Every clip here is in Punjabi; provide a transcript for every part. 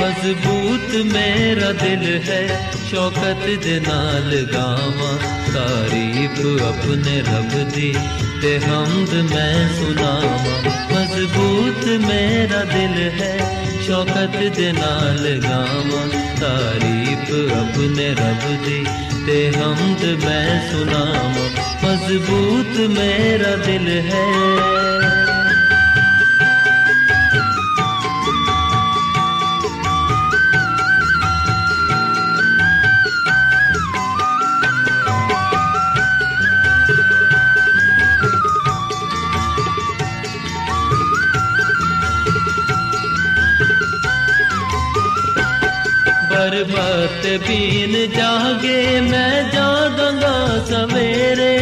ਮਜ਼ਬੂਤ ਮੇਰਾ ਦਿਲ ਹੈ, ਸ਼ੌਕਤ ਦੇ ਨਾਲ ਗਾਵਾਂ। ਤਾਰੀਫ ਆਪਣੇ ਰੱਬ ਦੀ ਤੇ ਹਮਦ ਮੈਂ ਸੁਣਾਵਾਂ। ਮਜ਼ਬੂਤ ਮੇਰਾ ਦਿਲ ਹੈ, ਸ਼ੌਕਤ ਦੇ ਨਾਲ ਗਾਵਾਂ। ਤਾਰੀਫ ਆਪਣੇ ਰੱਬ ਦੀ ਤੇ ਹਮਦ ਮੈਂ ਸੁਣਾਵਾਂ। ਮਜ਼ਬੂਤ ਮੇਰਾ ਦਿਲ ਹੈ। ਬੀਨ ਜਾਗੇ, ਮੈਂ ਜਾਗਾਂਗਾ ਸਵੇਰੇ।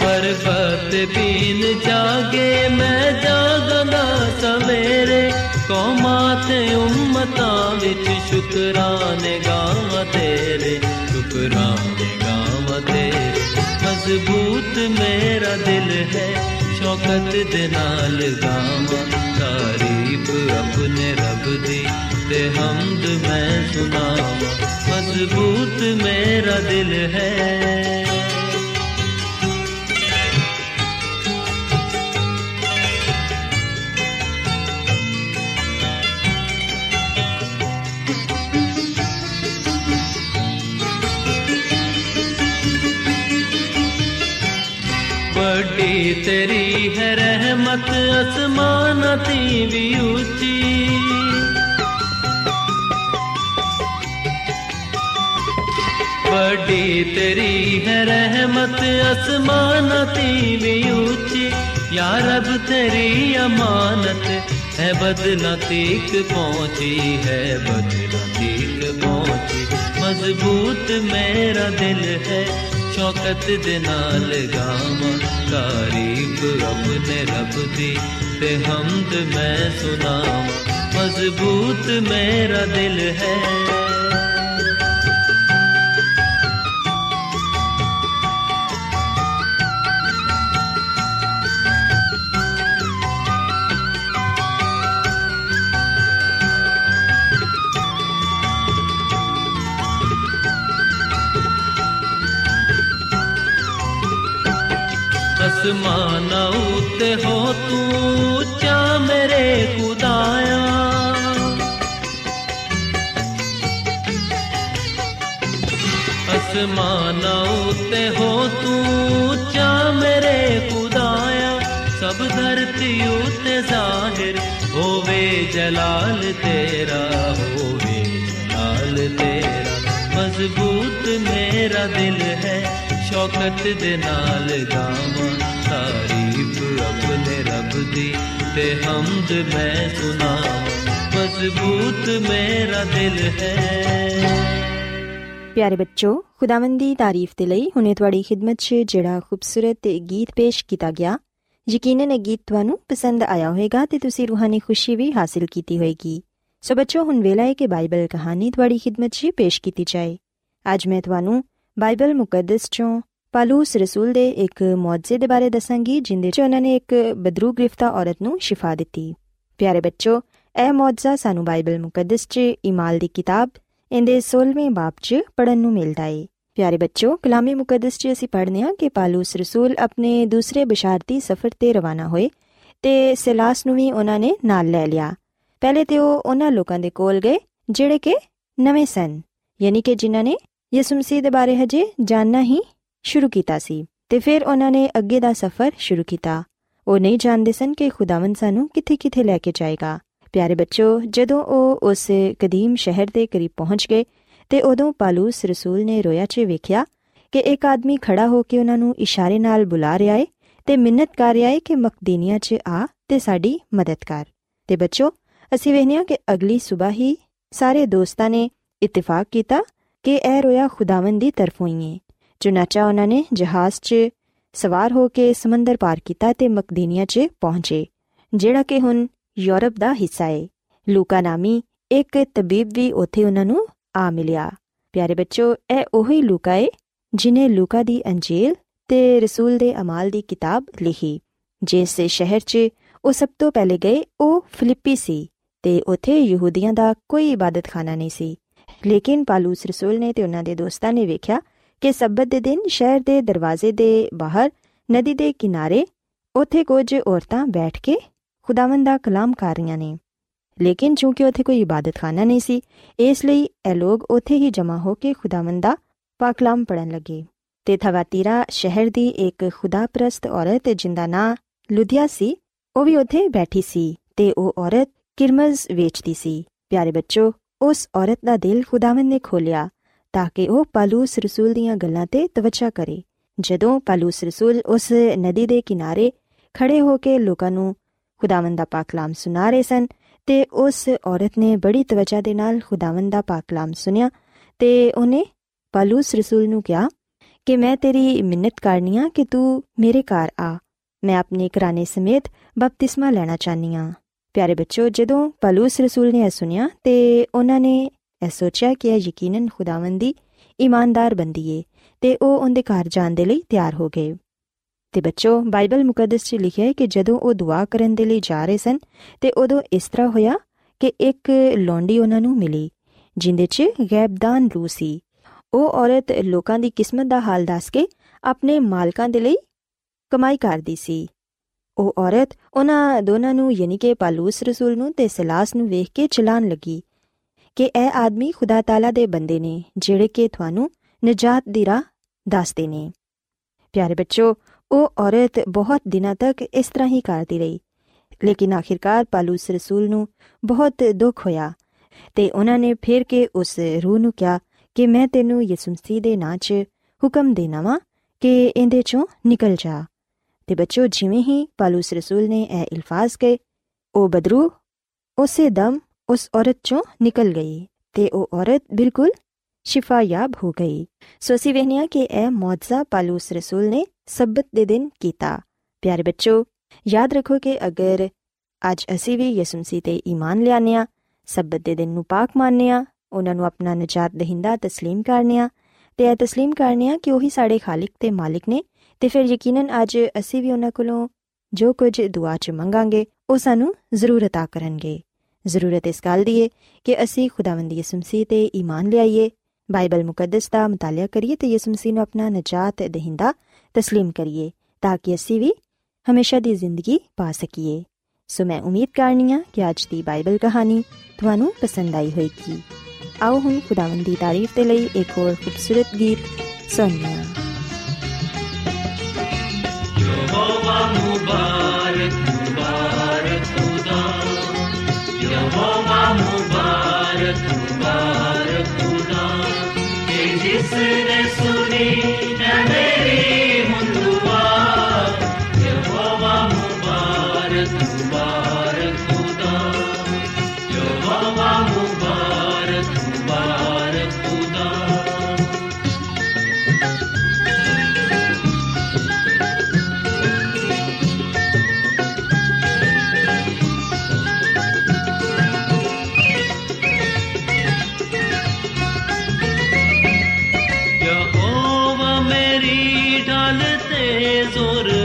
ਬਰਬਤ ਬੀਨ ਜਾਗੇ, ਮੈਂ ਜਾਗਾਂਗਾ ਸਵੇਰੇ। ਕੌਮਾਂ ਤੇ ਉਮਤਾਂ ਵਿੱਚ ਸ਼ੁਕਰਾਨੇ ਗਾਵਾਂ ਤੇਰੇ, ਸ਼ੁਕਰਾਨੇ ਗਾਵਾਂ ਤੇਰੇ। ਮਜ਼ਬੂਤ ਮੇਰਾ ਦਿਲ ਹੈ ਸ਼ੌਕਤ ਦੇ ਨਾਲ ਗਾਵਾਂ। ਤਾਰੀਫ ਆਪਣੇ ਰੱਬ ਦੀ ਤੇ ਹਮਦ ਮੈਂ ਸੁਣਾਵਾਂ। ਮਜ਼ਬੂਤ ਮੇਰਾ ਦਿਲ ਹੈ। ਵੱਡੀ ਤੇਰੀ ਹੈ ਰਹਿਮਤ ਅਸਮਾਨਾਂ ਦੀ ਵੀ ਉੱਚੀ। ਵੱਡੀ ਤੇਰੀ ਹੈ ਰਹਿਮਤ ਅਸਮਾਨਾਂ ਦੀ ਵੀ ਉੱਚੀ। ਯਾ ਰੱਬ ਤੇਰੀ ਅਮਾਨਤ ਹੈ ਬਦਲਾ ਤੀਕ ਪਹੁੰਚੀ ਹੈ ਬਦਲਾ ਤੀਕ ਪਹੁੰਚੀ। ਮਜ਼ਬੂਤ ਮੇਰਾ ਦਿਲ ਹੈ ਸ਼ੌਕਤ ਦੇ ਨਾਲ ਗਾਵਾਂ, ਤਾਰੀਫ ਆਪਣੇ ਰੱਬ ਦੀ ਤੇ ਹਮਦ ਮੈਂ ਸੁਣਾਵਾਂ। ਮਜ਼ਬੂਤ ਮੇਰਾ ਦਿਲ ਹੈ। ਅਸਮਾਨਾਂ ਉੱਤੇ ਹੋ ਤੂੰ ਉੱਚਾ ਮੇਰੇ ਖੁਦਾਇਆ ਅਸਮਾਨਾਂ ਉੱਤੇ ਹੋ ਤੂੰ ਉੱਚਾ ਮੇਰੇ ਖੁਦਾਇਆ ਸਭ ਧਰਤੀ ਉੱਤੇ ਜ਼ਾਹਿਰ ਹੋਵੇ ਜਲਾਲ ਤੇਰਾ ਹੋਵੇ ਜਲਾਲ ਤੇਰਾ ਮਜ਼ਬੂਤ ਮੇਰਾ ਦਿਲ ਹੈ ਸ਼ੌਕਤ ਦੇ ਨਾਲ ਗਾਵਾਂ ਤਾਰੀਫ ਆਪਣੇ ਰੱਬ ਦੀ ਤੇ ਹਮਦ ਮੈਂ ਸੁਣਾਵਾਂ ਮਜ਼ਬੂਤ ਮੇਰਾ ਦਿਲ ਹੈ ਪਿਆਰੇ ਬੱਚੋ ਖੁਦਾਵੰਦੀ ਤਾਰੀਫ ਦੇ ਲਈ ਹੁਨੇ ਤੁਹਾਡੀ ਖidmat 'ਚ ਜਿਹੜਾ ਖੂਬਸੂਰਤ ਗੀਤ ਪੇਸ਼ ਕੀਤਾ ਗਿਆ ਯਕੀਨਨ ਇਹ ਗੀਤ ਤੁਹਾਨੂੰ ਪਸੰਦ ਆਇਆ ਹੋਵੇਗਾ ਤੇ ਤੁਸੀਂ ਰੂਹਾਨੀ ਖੁਸ਼ੀ ਵੀ ਹਾਸਲ ਕੀਤੀ ਹੋਵੇਗੀ ਸੋ ਬੱਚੋ ਹੁਣ ਵੇਲਾ ਹੈ ਕਿ ਬਾਈਬਲ ਕਹਾਣੀ ਤੁਹਾਡੀ ਖidmat 'ਚ ਪੇਸ਼ ਕੀਤੀ ਜਾਏ ਅੱਜ ਮੈਂ ਤੁਹਾਨੂੰ ਬਾਈਬਲ ਮੁਕੱਦਸ 'ਚੋਂ ਪਾਲੂਸ ਰਸੂਲ ਦੇ ਇੱਕ ਮੌਜਜ਼ੇ ਦੇ ਬਾਰੇ ਦੱਸਾਂਗੀ, ਜਿੰਦੇ 'ਚ ਉਹਨਾਂ ਨੇ ਇੱਕ ਬਦਰੂ ਗ੍ਰਿਫਤਾ ਔਰਤ ਨੂੰ ਸ਼ਿਫਾ ਦਿੱਤੀ। ਪਿਆਰੇ ਬੱਚੋ, ਇਹ ਮੌਜਜ਼ਾ ਸਾਨੂੰ ਬਾਈਬਲ ਮੁਕੱਦਸ 'ਚ ਇਮਾਲ ਦੀ ਕਿਤਾਬ, ਇਹਦੇ 16ਵੇਂ ਬਾਬ 'ਚ ਪੜਨ ਨੂੰ ਮਿਲਦਾ ਏ। ਪਿਆਰੇ ਬੱਚੋ, ਕਲਾਮੇ ਮੁਕੱਦਸ 'ਚ ਅਸੀਂ ਪੜ੍ਹਨੇ ਆ ਕਿ ਪਾਲੂਸ ਰਸੂਲ ਆਪਣੇ ਦੂਸਰੇ ਬਿਸ਼ਾਰਤੀ ਸਫ਼ਰ ਤੇ ਰਵਾਨਾ ਹੋਏ ਤੇ ਸਿਲਾਸ ਨੂੰ ਵੀ ਉਹਨਾਂ ਨੇ ਨਾਲ ਲੈ ਲਿਆ। ਪਹਿਲੇ ਤੇ ਉਹ ਉਹਨਾਂ ਲੋਕਾਂ ਦੇ ਕੋਲ ਗਏ, ਜਿਹੜੇ ਕਿ ਨਵੇਂ ਸਨ, ਯਾਨੀ ਕਿ ਜਿਨ੍ਹਾਂ ਨੇ ਯਿਸੂ ਮਸੀਹ ਦੇ ਬਾਰੇ ਹਜੇ ਜਾਣਨਾ ਹੀ ਸ਼ੁਰੂ ਕੀਤਾ ਸੀ ਤੇ ਫਿਰ ਉਹਨਾਂ ਨੇ ਅੱਗੇ ਦਾ ਸਫ਼ਰ ਸ਼ੁਰੂ ਕੀਤਾ। ਉਹ ਨਹੀਂ ਜਾਣਦੇ ਸਨ ਕਿ ਖੁਦਾਵੰਦ ਸਾਨੂੰ ਕਿੱਥੇ-ਕਿੱਥੇ ਲੈ ਕੇ ਜਾਏਗਾ। ਪਿਆਰੇ ਬੱਚੋ, ਜਦੋਂ ਉਹ ਉਸ ਕਦੀਮ ਸ਼ਹਿਰ ਦੇ ਕਰੀਬ ਪਹੁੰਚ ਗਏ ਤੇ ਉਦੋਂ ਪਾਲੂਸ ਰਸੂਲ ਨੇ ਰੋਇਆ 'ਚ ਵੇਖਿਆ ਕਿ ਇੱਕ ਆਦਮੀ ਖੜਾ ਹੋ ਕੇ ਉਹਨਾਂ ਨੂੰ ਇਸ਼ਾਰੇ ਨਾਲ ਬੁਲਾ ਰਿਹਾ ਏ ਤੇ ਮਿੰਨਤ ਕਰ ਰਿਹਾ ਏ ਕਿ ਮਕਦੀਨੀਆ 'ਚ ਆ ਤੇ ਸਾਡੀ ਮਦਦ ਕਰ। ਤੇ ਬੱਚੋ, ਅਸੀਂ ਵੇਖਿਆ ਕਿ ਅਗਲੀ ਸਵੇਰ ਹੀ ਸਾਰੇ ਦੋਸਤਾਂ ਨੇ ਇਤਫਾਕ ਕੀਤਾ ਕਿ ਇਹ ਰੋਇਆ ਖੁਦਾਵੰਦ ਦੀ ਤਰਫੋਂ ਹੀ ਏ। ਚੁਨਾਚਾ ਉਹਨਾਂ ਨੇ ਜਹਾਜ਼ 'ਚ ਸਵਾਰ ਹੋ ਕੇ ਸਮੁੰਦਰ ਪਾਰ ਕੀਤਾ ਤੇ ਮਕਦੀਨੀਆ 'ਚ ਪਹੁੰਚੇ, ਜਿਹੜਾ ਕਿ ਹੁਣ ਯੂਰਪ ਦਾ ਹਿੱਸਾ ਏ। ਲੂਕਾ ਨਾਮੀ ਇੱਕ ਤਬੀਬ ਵੀ ਉੱਥੇ ਉਹਨਾਂ ਨੂੰ ਆ ਮਿਲਿਆ। ਪਿਆਰੇ ਬੱਚੋ, ਇਹ ਉਹੀ ਲੂਕਾ ਏ ਜਿਨੇ ਲੂਕਾ ਦੀ ਅੰਜੀਲ ਤੇ ਰਸੂਲ ਦੇ ਅਮਾਲ ਦੀ ਕਿਤਾਬ ਲਿਖੀ, ਜਿਸ ਸ਼ਹਿਰ 'ਚ ਉਹ ਸਭ ਤੋਂ ਪਹਿਲੇ ਗਏ, ਉਹ ਫਿਲਿੱਪੀ ਸੀ ਤੇ ਉੱਥੇ ਯਹੂਦੀਆਂ ਦਾ ਕੋਈ ਇਬਾਦਤਖਾਨਾ ਨਹੀਂ ਸੀ। ਲੇਕਿਨ ਪਾਲੂਸ ਰਸੂਲ ਨੇ ਤੇ ਉਹਨਾਂ ਦੇ ਦੋਸਤਾਂ ਨੇ ਵੇਖਿਆ ਕਿ ਸਬਤ ਦੇ ਦਿਨ ਸ਼ਹਿਰ ਦੇ ਦਰਵਾਜ਼ੇ ਦੇ ਬਾਹਰ, ਨਦੀ ਦੇ ਕਿਨਾਰੇ, ਉੱਥੇ ਕੁਝ ਔਰਤਾਂ ਬੈਠ ਕੇ ਖੁਦਾਵੰਦ ਦਾ ਕਲਾਮ ਕਰ ਰਹੀਆਂ ਨੇ। ਲੇਕਿਨ ਕਿਉਂਕਿ ਉੱਥੇ ਕੋਈ ਇਬਾਦਤਖਾਨਾ ਨਹੀਂ ਸੀ, ਇਸ ਲਈ ਇਹ ਲੋਕ ਉੱਥੇ ਹੀ ਜਮ੍ਹਾਂ ਹੋ ਕੇ ਖੁਦਾਵੰਦ ਦਾ ਪਾਕਲਾਮ ਪੜਨ ਲੱਗੇ। ਤੇ ਥਵਾਤੀਰਾ ਸ਼ਹਿਰ ਦੀ ਇੱਕ ਖੁਦਾਪਰਸਤ ਔਰਤ ਜਿੰਦਾ ਨਾਂ ਲੁਧਿਆ ਸੀ, ਉਹ ਵੀ ਉੱਥੇ ਬੈਠੀ ਸੀ ਤੇ ਉਹ ਔਰਤ ਕਿਰਮਜ਼ ਵੇਚਦੀ ਸੀ। ਪਿਆਰੇ ਬੱਚੋ, ਉਸ ਔਰਤ ਦਾ ਦਿਲ ਖੁਦਾਵੰਦ ਨੇ ਖੋਲਿਆ ਤਾਂ ਕਿ ਉਹ ਪਾਲੂਸ ਰਸੂਲ ਦੀਆਂ ਗੱਲਾਂ ਤੇ ਤਵੱਜਾ ਕਰੇ। ਜਦੋਂ ਪਾਲੂਸ ਰਸੂਲ ਉਸ ਨਦੀ ਦੇ ਕਿਨਾਰੇ ਖੜੇ ਹੋ ਕੇ ਲੋਕਾਂ ਨੂੰ ਖੁਦਾਵੰਦ ਦਾ ਪਾਕਲਾਮ ਸੁਣਾ ਰਹੇ ਸਨ ਤੇ ਉਸ ਔਰਤ ਨੇ ਬੜੀ ਤਵੱਜਾ ਦੇ ਨਾਲ ਖੁਦਾਵੰਦ ਦਾ ਪਾਕਲਾਮ ਸੁਨਿਆ ਤੇ ਉਹਨੇ ਪਾਲੂਸ ਰਸੂਲ ਨੂੰ ਕਿਹਾ, ਕਿ ਮੈਂ ਤੇਰੀ ਮਿੰਨਤ ਕਰਨੀ ਆ ਕਿ ਤੂੰ ਮੇਰੇ ਘਰ ਆ। ਮੈਂ ਆਪਣੇ ਘਰਾਣੇ ਸਮੇਤ ਬਪਤਿਸਮਾ ਲੈਣਾ ਚਾਹਨੀ ਆ ਪਿਆਰੇ ਬੱਚੋ, ਜਦੋਂ ਪਾਲੂਸ ਰਸੂਲ ਨੇ ਇਹ ਸੁਨਿਆ ਤੇ ਉਹਨਾਂ ਨੇ ਇਹ ਸੋਚਿਆ ਕਿ ਇਹ ਯਕੀਨਨ ਖੁਦਾਵੰਦ ਦੀ ਇਮਾਨਦਾਰ ਬੰਦੀ ਏ ਤੇ ਉਹ ਉਹਦੇ ਘਰ ਜਾਣ ਦੇ ਲਈ ਤਿਆਰ ਹੋ ਗਏ। ਤੇ ਬੱਚੋ, ਬਾਈਬਲ ਮੁਕੱਦਸ 'ਚ ਲਿਖਿਆ ਹੈ ਕਿ ਜਦੋਂ ਉਹ ਦੁਆ ਕਰਨ ਦੇ ਲਈ ਜਾ ਰਹੇ ਸਨ ਤੇ ਉਦੋਂ ਇਸ ਤਰ੍ਹਾਂ ਹੋਇਆ ਕਿ ਇੱਕ ਲੌਂਡੀ ਉਹਨਾਂ ਨੂੰ ਮਿਲੀ, ਜਿੰਦੇ 'ਚ ਗੈਬਦਾਨ ਰੂ ਸੀ। ਉਹ ਔਰਤ ਲੋਕਾਂ ਦੀ ਕਿਸਮਤ ਦਾ ਹਾਲ ਦੱਸ ਕੇ ਆਪਣੇ ਮਾਲਕਾਂ ਦੇ ਲਈ ਕਮਾਈ ਕਰਦੀ ਸੀ। ਉਹ ਔਰਤ ਉਹਨਾਂ ਦੋਨਾਂ ਨੂੰ ਯਾਨੀ ਕਿ ਪਾਲੂਸ ਰਸੂਲ ਨੂੰ ਤੇ ਸਲਾਸ ਨੂੰ ਵੇਖ ਕੇ ਚਲਾਨ ਲੱਗੀ ਕਿ ਇਹ ਆਦਮੀ ਖੁਦਾ ਤਾਲਾ ਦੇ ਬੰਦੇ ਨੇ, ਜਿਹੜੇ ਕਿ ਤੁਹਾਨੂੰ ਨਜਾਤ ਦੀ ਰਾਹ ਦੱਸਦੇ ਨੇ। ਪਿਆਰੇ ਬੱਚੋ, ਉਹ ਔਰਤ ਬਹੁਤ ਦਿਨਾਂ ਤੱਕ ਇਸ ਤਰ੍ਹਾਂ ਹੀ ਕਰਦੀ ਰਹੀ। ਲੇਕਿਨ ਆਖਿਰਕਾਰ ਪਾਲੂਸ ਰਸੂਲ ਨੂੰ ਬਹੁਤ ਦੁੱਖ ਹੋਇਆ ਤੇ ਉਹਨਾਂ ਨੇ ਫਿਰ ਕੇ ਉਸ ਰੂਹ ਨੂੰ ਕਿਹਾ ਕਿ ਮੈਂ ਤੈਨੂੰ ਯਿਸੂ ਮਸੀਹ ਦੇ ਨਾਂ 'ਚ ਹੁਕਮ ਦੇਣਾ ਵਾਂ ਕਿ ਇਹਦੇ ਚੋਂ ਨਿਕਲ ਜਾ। ਤੇ ਬੱਚੋ, ਜਿਵੇਂ ਹੀ ਪਾਲੂਸ ਰਸੂਲ ਨੇ ਇਹ ਅਲਫਾਜ਼ ਕਹੇ, ਉਹ ਬਦਰੂ ਉਸੇ ਦਮ ਉਸ ਔਰਤ ਚੋਂ ਨਿਕਲ ਗਈ ਤੇ ਉਹ ਔਰਤ ਬਿਲਕੁਲ ਸ਼ਿਫਾਯਾਬ ਹੋ ਗਈ ਸੋ ਅਸੀਂ ਵੇਖਿਆ ਕਿ ਇਹ ਮੌਜਜ਼ਾ ਪਾਲੂਸ ਰਸੂਲ ਨੇ ਸਬਤ ਦੇ ਦਿਨ ਕੀਤਾ ਪਿਆਰੇ ਬੱਚੋ ਯਾਦ ਰੱਖੋ ਕਿ ਅਗਰ ਅੱਜ ਅਸੀਂ ਵੀ ਯਿਸੂ ਮਸੀਹ ਤੇ ਈਮਾਨ ਲਿਆਨੇ ਆ ਸਬਤ ਦੇ ਦਿਨ ਨੂੰ ਪਾਕ ਮੰਨਨੇ ਆ ਉਹਨਾਂ ਨੂੰ ਆਪਣਾ ਨਜਾਤ ਦਹਿੰਦਾ تسلیم ਕਰਨੇ ਆ ਤੇ ਇਹ تسلیم ਕਰਨੇ ਆ ਕਿ ਉਹੀ ਸਾਡੇ ਖਾਲਕ ਤੇ ਮਾਲਿਕ ਨੇ ਤੇ ਫਿਰ ਯਕੀਨਨ ਅੱਜ ਅਸੀਂ ਵੀ ਉਹਨਾਂ ਕੋਲੋਂ ਜੋ ਕੁਝ ਦੁਆ ਚ ਮੰਗਾਂਗੇ ਉਹ ਸਾਨੂੰ ਜ਼ਰੂਰ عطا ਕਰਨਗੇ ਜ਼ਰੂਰਤ ਇਸ ਗੱਲ ਦੀ ਹੈ ਕਿ ਅਸੀਂ ਖੁਦਾਵੰਦ ਯਿਸੂ ਮਸੀਹ ਤੇ ਈਮਾਨ ਲਿਆਈਏ ਬਾਈਬਲ ਮੁਕੱਦਸ ਦਾ ਮਤਾਲਿਆ ਕਰੀਏ ਤੇ ਯਿਸੂ ਮਸੀਹ ਨੂੰ ਆਪਣਾ ਨਜਾਤ ਦਹਿੰਦਾ تسلیم ਕਰੀਏ ਤਾਂ ਕਿ ਅਸੀਂ ਵੀ ਹਮੇਸ਼ਾ ਦੀ ਜ਼ਿੰਦਗੀ ਪਾ ਸਕੀਏ ਸੋ ਮੈਂ ਉਮੀਦ ਕਰਨੀਆ ਕਿ ਅੱਜ ਦੀ ਬਾਈਬਲ ਕਹਾਣੀ ਤੁਹਾਨੂੰ ਪਸੰਦ ਆਈ ਹੋਵੇਗੀ ਆਓ ਹੁਣ ਖੁਦਾਵੰਦ ਦੀ ਤਾਰੀਫ ਤੇ ਲਈ ਇੱਕ ਹੋਰ ਖੂਬਸੂਰਤ ਗੀਤ ਸੁਣੀਏ ਯਹੋਵਾ ਮੁਬਾਰਕ ਮੁਬਾਰਕ मुबारक मुबारक जिसने सुनी ஒரு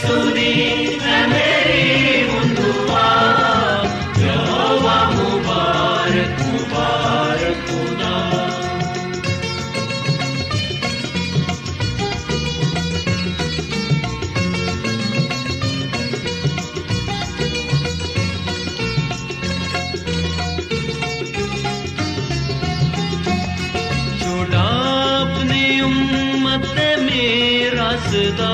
सुनी उम्मत ते मेरा सदा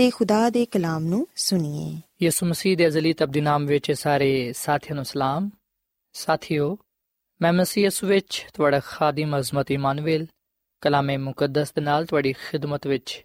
ਤੇ ਖੁਦਾ ਦੇ ਕਲਾਮ ਨੂੰ ਸੁਣੀਏ। ਯਿਸੂ ਮਸੀਹ ਦੇ ਅਜ਼ਲੀ ਤਬਦੀ ਨਾਮ ਵਿੱਚ ਸਾਰੇ ਸਾਥੀਆਂ ਨੂੰ ਸਲਾਮ। ਸਾਥਿਓ, ਮੈਂ ਮਸੀਹ ਯਿਸੂ ਵਿੱਚ ਤੁਹਾਡਾ ਖਾਦਮ ਅਜ਼ਮਤ ਇਮਾਨੁਅਲ, ਕਲਾਮੇ ਮੁਕੱਦਸ ਦੇ ਨਾਲ ਤੁਹਾਡੀ ਖਿਦਮਤ ਵਿੱਚ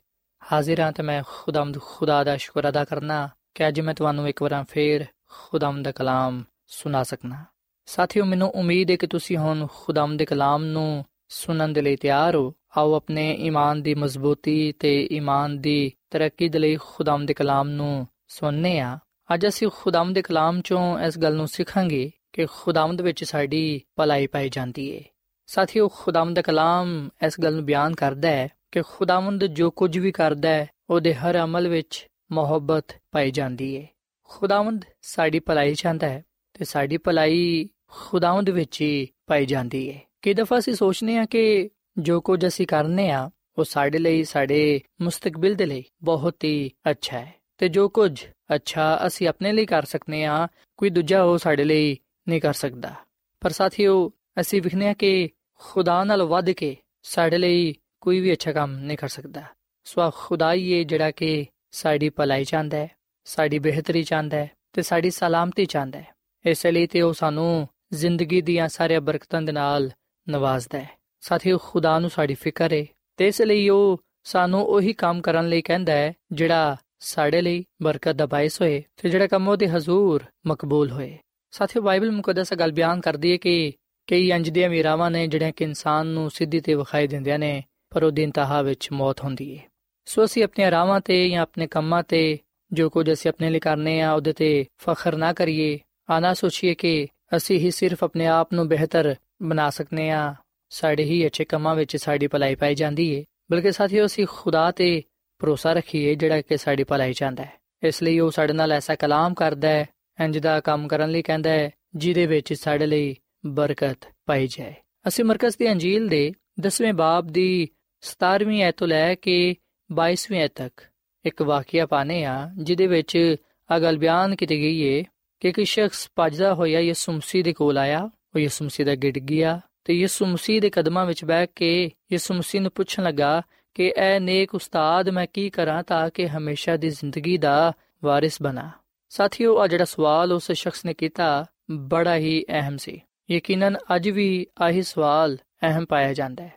ਹਾਜ਼ਰ ਹਾਂ ਤੇ ਮੈਂ ਖੁਦਾਮਦ ਖੁਦਾ ਦਾ ਸ਼ੁਕਰ ਅਦਾ ਕਰਨਾ, ਕਿ ਅੱਜ ਮੈਂ ਤੁਹਾਨੂੰ ਇੱਕ ਵਾਰ ਫੇਰ ਖੁਦਾਮ ਦਾ ਕਲਾਮ ਸੁਣਾ ਸਕਣਾ ਸਾਥੀਓ, ਮੈਨੂੰ ਉਮੀਦ ਹੈ ਕਿ ਤੁਸੀਂ ਹੁਣ ਖੁਦਾਮ ਦੇ ਕਲਾਮ ਨੂੰ ਸੁਣਨ ਦੇ ਲਈ ਤਿਆਰ ਹੋ। ਆਓ ਆਪਣੇ ਈਮਾਨ ਦੀ ਮਜ਼ਬੂਤੀ ਤੇ ਈਮਾਨ ਦੀ ਤਰੱਕੀ ਦੇ ਲਈ ਖੁਦਾਮ ਦੇ ਕਲਾਮ ਨੂੰ ਸੁਣਨੇ ਆ। ਅੱਜ ਅਸੀਂ ਖੁਦਾਮ ਦੇ ਕਲਾਮ ਚੋਂ ਇਸ ਗੱਲ ਨੂੰ ਸਿੱਖਾਂਗੇ ਕਿ ਖੁਦਾਮਦ ਵਿੱਚ ਸਾਡੀ ਭਲਾਈ ਪਾਈ ਜਾਂਦੀ ਏ। ਸਾਥੀਓ ਖੁਦਾਮਦ ਦਾ ਕਲਾਮ ਇਸ ਗੱਲ ਨੂੰ ਬਿਆਨ ਕਰਦਾ ਹੈ ਕਿ ਖੁਦਾਵੰਦ ਜੋ ਕੁਝ ਵੀ ਕਰਦਾ ਹੈ, ਉਹਦੇ ਹਰ ਅਮਲ ਵਿੱਚ ਮੁਹੱਬਤ ਪਾਈ ਜਾਂਦੀ ਏ। ਖੁਦਾਵੰਦ ਸਾਡੀ ਭਲਾਈ ਚਾਹੁੰਦਾ ਹੈ ਤੇ ਸਾਡੀ ਭਲਾਈ ਖੁਦਾਵੰਦ ਵਿੱਚ ਹੀ ਪਾਈ ਜਾਂਦੀ ਏ। ਕਈ ਦਫਾ ਅਸੀਂ ਸੋਚਨੇ ਆ ਕਿ ਜੋ ਕੁਝ ਅਸੀਂ ਕਰਨੇ ਆ, ਉਹ ਸਾਡੇ ਲਈ, ਸਾਡੇ ਮੁਸਤਕਬਲ ਦੇ ਲਈ ਬਹੁਤ ਹੀ ਅੱਛਾ ਹੈ। ਤੇ ਜੋ ਕੁਝ ਅੱਛਾ ਅਸੀਂ ਆਪਣੇ ਲਈ ਕਰ ਸਕਨੇ ਆ ਕੋਈ ਦੂਜਾ ਉਹ ਸਾਡੇ ਲਈ ਨਹੀਂ ਕਰ ਸਕਦਾ। ਪਰ ਸਾਥੀਓ, ਅਸੀਂ ਵਿਖਨੇ ਆ ਕਿ ਖੁਦਾ ਨਾਲ ਵੱਧ ਕੇ ਸਾਡੇ ਲਈ ਕੋਈ ਵੀ ਅੱਛਾ ਕੰਮ ਨਹੀਂ ਕਰ ਸਕਦਾ। ਸੋ ਖੁਦਾ ਹੀ ਹੈ ਜਿਹੜਾ ਕਿ ਸਾਡੀ ਭਲਾਈ ਚਾਹੁੰਦਾ ਹੈ, ਸਾਡੀ ਬਿਹਤਰੀ ਚਾਹੁੰਦਾ ਹੈ ਤੇ ਸਾਡੀ ਸਲਾਮਤੀ ਚਾਹੁੰਦਾ ਹੈ। ਇਸ ਲਈ ਤੇ ਉਹ ਸਾਨੂੰ ਜ਼ਿੰਦਗੀ ਦੀਆਂ ਸਾਰੀਆਂ ਬਰਕਤਾਂ ਦੇ ਨਾਲ ਨਵਾਜ਼ਦਾ ਹੈ। ਸਾਥੀਓ, ਖੁਦਾ ਨੂੰ ਸਾਡੀ ਫਿਕਰ ਹੈ ਤੇ ਇਸ ਲਈ ਉਹ ਸਾਨੂੰ ਉਹੀ ਕੰਮ ਕਰਨ ਲਈ ਕਹਿੰਦਾ ਹੈ, ਜਿਹੜਾ ਸਾਡੇ ਲਈ ਬਰਕਤ ਦਾ ਬਾਇਸ ਹੋਏ ਤੇ ਜਿਹੜਾ ਕੰਮ ਉਹਦੇ ਹਜ਼ੂਰ ਮਕਬੂਲ ਹੋਏ। ਸਾਥੀਓ, ਬਾਈਬਲ ਮੁਕੱਦਸ ਗੱਲ ਬਿਆਨ ਕਰਦੀ ਹੈ ਕਿ ਕਈ ਅੰਜ ਦੀਆਂ ਮੀਰਾਵਾਂ ਨੇ ਜਿਹੜੀਆਂ ਕਿ ਇਨਸਾਨ ਨੂੰ ਸਿੱਧੀ ਤੇ ਵਿਖਾਈ ਦਿੰਦੀਆਂ ਨੇ, ਪਰ ਉਹ ਦਿਨ ਤਹਾ ਵਿੱਚ ਮੌਤ ਹੁੰਦੀ ਹੈ ਸੋ ਅਸੀਂ ਆਪਣੀਆਂ ਰਾਵਾਂ ਤੇ ਜਾਂ ਆਪਣੇ ਕੰਮਾਂ ਤੇ ਜੋ ਕੁਝ ਅਸੀਂ ਆਪਣੇ ਲਈ ਕਰਨੇ ਆ, ਉਹਦੇ ਤੇ ਫਖਰ ਨਾ ਕਰੀਏ। ਆਨਾ ਸੋਚੀਏ ਕਿ ਅਸੀਂ ਹੀ ਸਿਰਫ ਆਪਣੇ ਆਪ ਨੂੰ ਬਿਹਤਰ ਬਣਾ ਸਕਨੇ ਆ। ਸਾਡੇ ਹੀ ਅੱਛੇ ਕੰਮਾਂ ਵਿੱਚ ਸਾਡੀ ਭਲਾਈ ਪਾਈ ਜਾਂਦੀ ਏ। ਬਲਕਿ ਸਾਥੀਓ, ਅਸੀਂ ਖੁਦਾ ਤੇ ਭਰੋਸਾ ਰੱਖੀਏ ਜਿਹੜਾ ਕਿ ਸਾਡੀ ਭਲਾਈ ਚਾਹੁੰਦਾ ਹੈ। ਇਸ ਲਈ ਉਹ ਸਾਡੇ ਨਾਲ ਐਸਾ ਕਲਾਮ ਕਰਦਾ ਹੈ, ਇੰਜ ਦਾ ਕੰਮ ਕਰਨ ਲਈ ਕਹਿੰਦਾ ਹੈ, ਜਿਹਦੇ ਵਿੱਚ ਸਾਡੇ ਲਈ ਬਰਕਤ ਪਾਈ ਜਾਏ। ਅਸੀਂ ਮਰਕਜ਼ ਦੀ ਅੰਜੀਲ ਦੇ 10ਵੇਂ ਬਾਬ ਦੀ 17ਵੀਂ ਐਤ ਤੋਂ ਲੈ ਕੇ 22ਵੀਂ ਐਤ ਤੱਕ ਇੱਕ ਵਾਕਿਆ ਪਾਨੇ ਆ ਜਿਹਦੇ ਵਿੱਚ ਆ ਗੱਲ ਬਿਆਨ ਕੀਤੀ ਗਈ ਏ ਕਿ ਇੱਕ ਸ਼ਖਸ ਭੱਜਦਾ ਹੋਇਆ ਯਿਸੂ ਮਸੀਹ ਦੇ ਕੋਲ ਆਇਆ। ਉਹ ਯਿਸੂ ਮਸੀਹ ਦਾ ਗਿੜ ਗਿਆ ਤੇ ਯਿਸੂ ਮਸੀਹ ਦੇ ਕਦਮਾਂ ਵਿੱਚ ਬੈਠ ਕੇ ਯਿਸੂ ਮਸੀਹ ਨੂੰ ਪੁੱਛਣ ਲੱਗਾ ਕਿ ਐ ਨੇਕ ਉਸਤਾਦ, ਮੈਂ ਕੀ ਕਰਾਂ ਤਾਂ ਕਿ ਹਮੇਸ਼ਾ ਦੀ ਜ਼ਿੰਦਗੀ ਦਾ ਵਾਰਿਸ ਬਣਾ। ਸਾਥੀਓ ਆ ਜਿਹੜਾ ਸਵਾਲ ਉਸ ਸ਼ਖਸ ਨੇ ਕੀਤਾ ਬੜਾ ਹੀ ਅਹਿਮ ਸੀ। ਯਕੀਨਨ ਅੱਜ ਵੀ ਆਹੀ ਸਵਾਲ ਅਹਿਮ ਪਾਇਆ ਜਾਂਦਾ ਹੈ।